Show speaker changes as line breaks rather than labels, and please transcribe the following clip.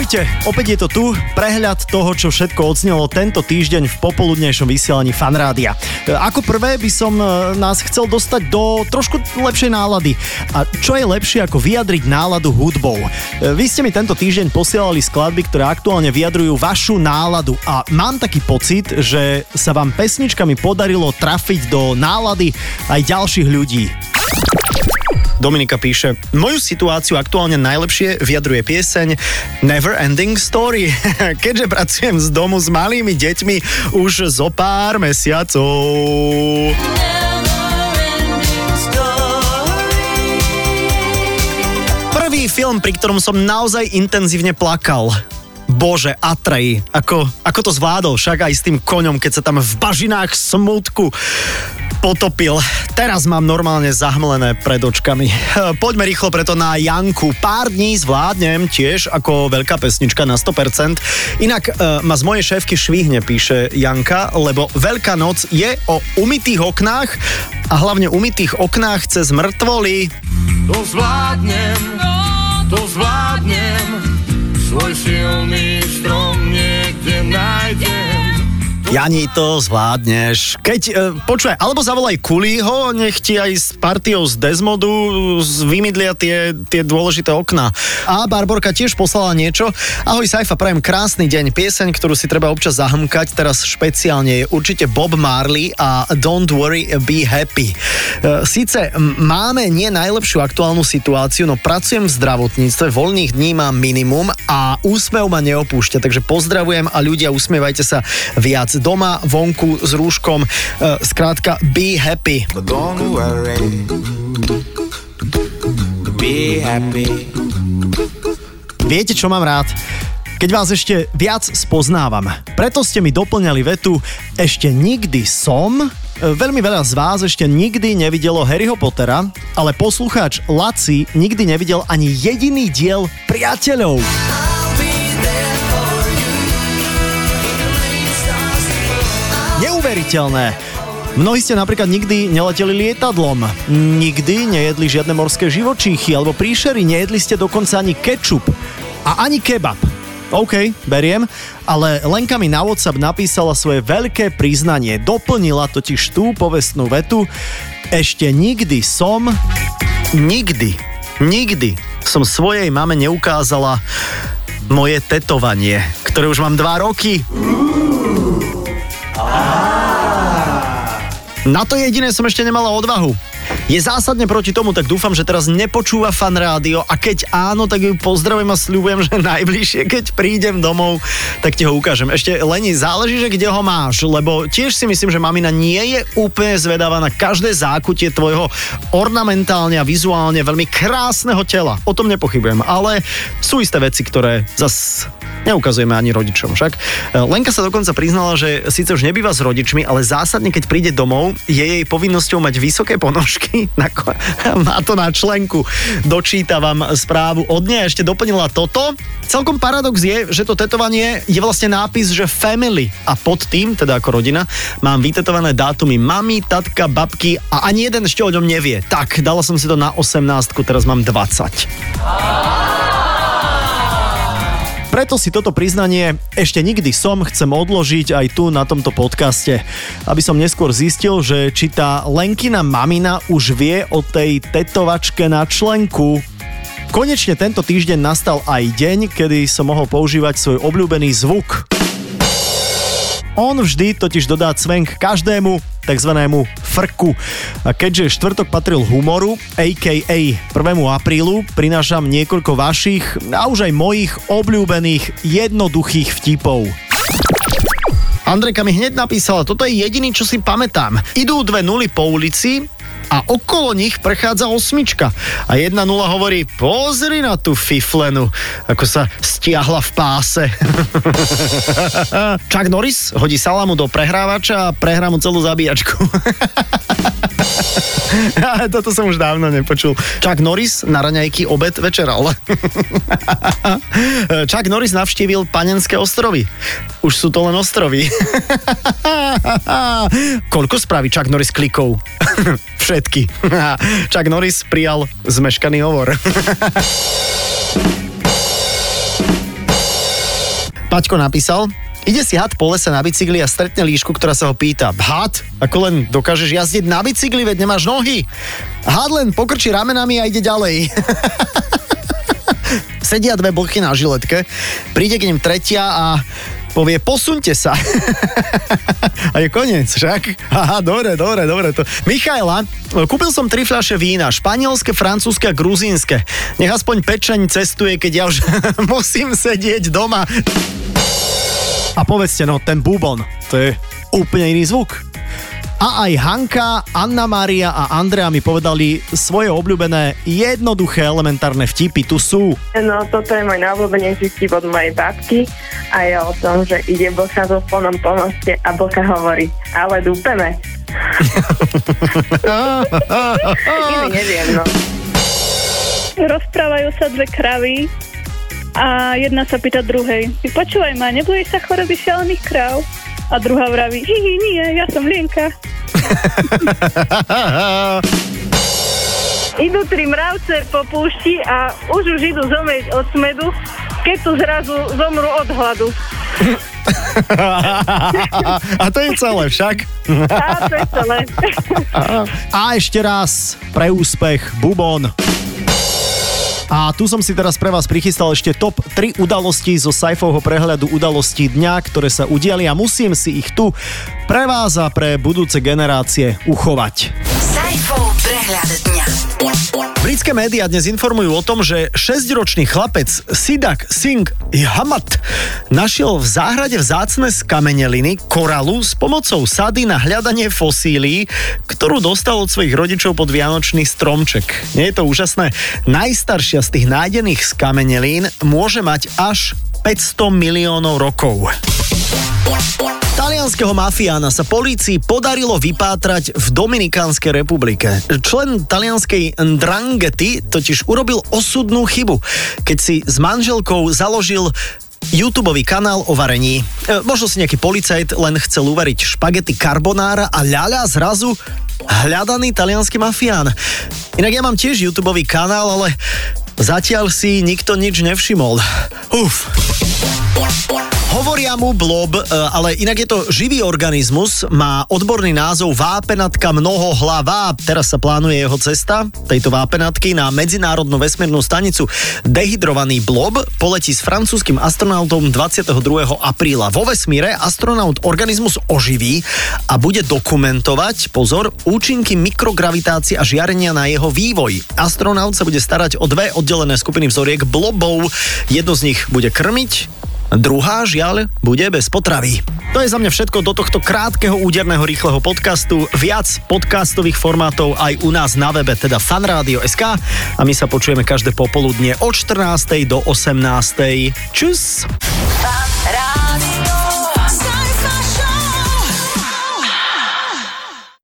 Ahojte, opäť je to tu, prehľad toho, čo všetko odznelo tento týždeň v popoludnejšom vysielaní Fanrádia. E, ako prvé by som e, nás chcel dostať do trošku lepšej nálady. A čo je lepšie ako vyjadriť náladu hudbou? E, vy ste mi tento týždeň posielali skladby, ktoré aktuálne vyjadrujú vašu náladu a mám taký pocit, že sa vám pesničkami podarilo trafiť do nálady aj ďalších ľudí. Dominika píše, moju situáciu aktuálne najlepšie vyjadruje pieseň Never Ending Story, keďže pracujem z domu s malými deťmi už zo pár mesiacov. Prvý film, pri ktorom som naozaj intenzívne plakal. Bože, Atrej, ako, ako to zvládol, však aj s tým koňom, keď sa tam v bažinách smutku potopil. Teraz mám normálne zahmlené pred očkami. Poďme rýchlo preto na Janku. Pár dní zvládnem tiež ako veľká pesnička na 100%. Inak e, ma z mojej šéfky švihne, píše Janka, lebo Veľká noc je o umytých oknách a hlavne umytých oknách cez mŕtvoly.
To zvládnem, to zvládnem, svoj silný strom niekde nájdem.
Jani, to zvládneš. Keď, e, počúvaj, alebo zavolaj Kulího, nech ti aj s partiou z Desmodu vymydlia tie, tie dôležité okná. A Barborka tiež poslala niečo. Ahoj Saifa, prajem krásny deň. Pieseň, ktorú si treba občas zahmkať, teraz špeciálne je určite Bob Marley a Don't Worry, Be Happy. E, Sice máme nie najlepšiu aktuálnu situáciu, no pracujem v zdravotníctve, voľných dní mám minimum a úsmev ma neopúšťa, takže pozdravujem a ľudia, usmievajte sa viac doma, vonku, s rúškom. Uh, skrátka, be happy. Don't worry. Be happy. Viete, čo mám rád? keď vás ešte viac spoznávam. Preto ste mi doplňali vetu Ešte nikdy som... E, veľmi veľa z vás ešte nikdy nevidelo Harryho Pottera, ale poslucháč Laci nikdy nevidel ani jediný diel Priateľov. Neuveriteľné. Mnohí ste napríklad nikdy neleteli lietadlom, nikdy nejedli žiadne morské živočíchy alebo príšery, nejedli ste dokonca ani kečup a ani kebab. OK, beriem, ale Lenka mi na WhatsApp napísala svoje veľké priznanie, doplnila totiž tú povestnú vetu Ešte nikdy som, nikdy, nikdy som svojej mame neukázala moje tetovanie, ktoré už mám dva roky. Na to jediné som ešte nemala odvahu. Je zásadne proti tomu, tak dúfam, že teraz nepočúva fan rádio a keď áno, tak ju pozdravujem a sľubujem, že najbližšie, keď prídem domov, tak ti ho ukážem. Ešte Leni, záleží, že kde ho máš, lebo tiež si myslím, že mamina nie je úplne zvedavá na každé zákutie tvojho ornamentálne a vizuálne veľmi krásneho tela. O tom nepochybujem, ale sú isté veci, ktoré zas neukazujeme ani rodičom. Však Lenka sa dokonca priznala, že síce už nebýva s rodičmi, ale zásadne, keď príde domov, je jej povinnosťou mať vysoké ponožky. Má to na členku. Dočítavam správu od nej. Ešte doplnila toto. Celkom paradox je, že to tetovanie je vlastne nápis, že family a pod tým, teda ako rodina, mám vytetované dátumy mami, tatka, babky a ani jeden ešte o ňom nevie. Tak, dala som si to na 18, teraz mám 20. Preto si toto priznanie ešte nikdy som chcem odložiť aj tu na tomto podcaste, aby som neskôr zistil, že či tá Lenkina mamina už vie o tej tetovačke na členku. Konečne tento týždeň nastal aj deň, kedy som mohol používať svoj obľúbený zvuk. On vždy totiž dodá cvenk každému tzv. Frku. A keďže štvrtok patril humoru, a.k.a. 1. aprílu, prinášam niekoľko vašich a už aj mojich obľúbených jednoduchých vtipov. Andrejka mi hneď napísala, toto je jediný, čo si pamätám. Idú dve nuly po ulici, a okolo nich prechádza osmička. A jedna nula hovorí, pozri na tú fiflenu, ako sa stiahla v páse. Chuck Norris hodí salamu do prehrávača a prehrá mu celú zabíjačku. Toto som už dávno nepočul. Chuck Norris na raňajky obed večeral. Chuck Norris navštívil Panenské ostrovy. Už sú to len ostrovy. Koľko spraví Chuck Norris klikov? Všetky. Chuck Norris prijal zmeškaný hovor. Paťko napísal, Ide si had po lese na bicykli a stretne líšku, ktorá sa ho pýta. Had? Ako len dokážeš jazdiť na bicykli, veď nemáš nohy? Had len pokrčí ramenami a ide ďalej. Sedia dve blchy na žiletke, príde k nim tretia a povie, posunte sa. a je koniec, však? Aha, dobre, dobre, dobre. To. Michaela, kúpil som tri fľaše vína, španielské, francúzske a gruzínske. Nech aspoň pečeň cestuje, keď ja už musím sedieť doma. A povedzte, no, ten bubon, to je úplne iný zvuk. A aj Hanka, Anna Mária a Andrea mi povedali svoje obľúbené jednoduché elementárne vtipy. Tu sú.
No, toto je môj najobľúbenejší vtip od mojej babky a je o tom, že ide boka so sponom po moste a boka hovorí, ale dúpeme. Iný neviem, no.
Rozprávajú sa dve kravy a jedna sa pýta druhej. Ty počúvaj ma, nebudeš sa choroby šialených kráv? A druhá vraví, hihi, nie, ja som Lienka. Idú tri mravce po púšti a už už idú zomrieť od smedu, keď tu zrazu zomru od hladu.
a to je celé však.
A to je celé.
a ešte raz pre úspech Bubon. A tu som si teraz pre vás prichystal ešte top 3 udalosti zo Saifovho prehľadu udalostí dňa, ktoré sa udiali a musím si ich tu pre vás a pre budúce generácie uchovať. Saifov prehľad dňa. Britské médiá dnes informujú o tom, že 6-ročný chlapec Sidak Singh Hamat našiel v záhrade vzácne skameneliny koralu s pomocou sady na hľadanie fosílií, ktorú dostal od svojich rodičov pod Vianočný stromček. Nie je to úžasné? Najstaršia z tých nájdených skamenelín môže mať až 500 miliónov rokov. Talianského mafiána sa polícii podarilo vypátrať v Dominikánskej republike. Člen talianskej Ndranghety totiž urobil osudnú chybu, keď si s manželkou založil YouTube kanál o varení. E, možno si nejaký policajt len chcel uvariť špagety carbonara a ľaľa zrazu hľadaný talianský mafián. Inak ja mám tiež YouTube kanál, ale zatiaľ si nikto nič nevšimol. Uf. Hovoria mu blob, e, ale inak je to živý organizmus, má odborný názov vápenatka mnohohlavá. Teraz sa plánuje jeho cesta tejto vápenatky na medzinárodnú vesmírnu stanicu. Dehydrovaný blob poletí s francúzským astronautom 22. apríla. Vo vesmíre astronaut organizmus oživí a bude dokumentovať, pozor, účinky mikrogravitácie a žiarenia na jeho vývoj. Astronaut sa bude starať o dve oddelené skupiny vzoriek blobov. Jedno z nich bude krmiť, Druhá žiaľ bude bez potravy. To je za mňa všetko do tohto krátkeho, úderného, rýchleho podcastu. Viac podcastových formátov aj u nás na webe, teda fanradio.sk a my sa počujeme každé popoludne od 14. do 18. Čus! Fan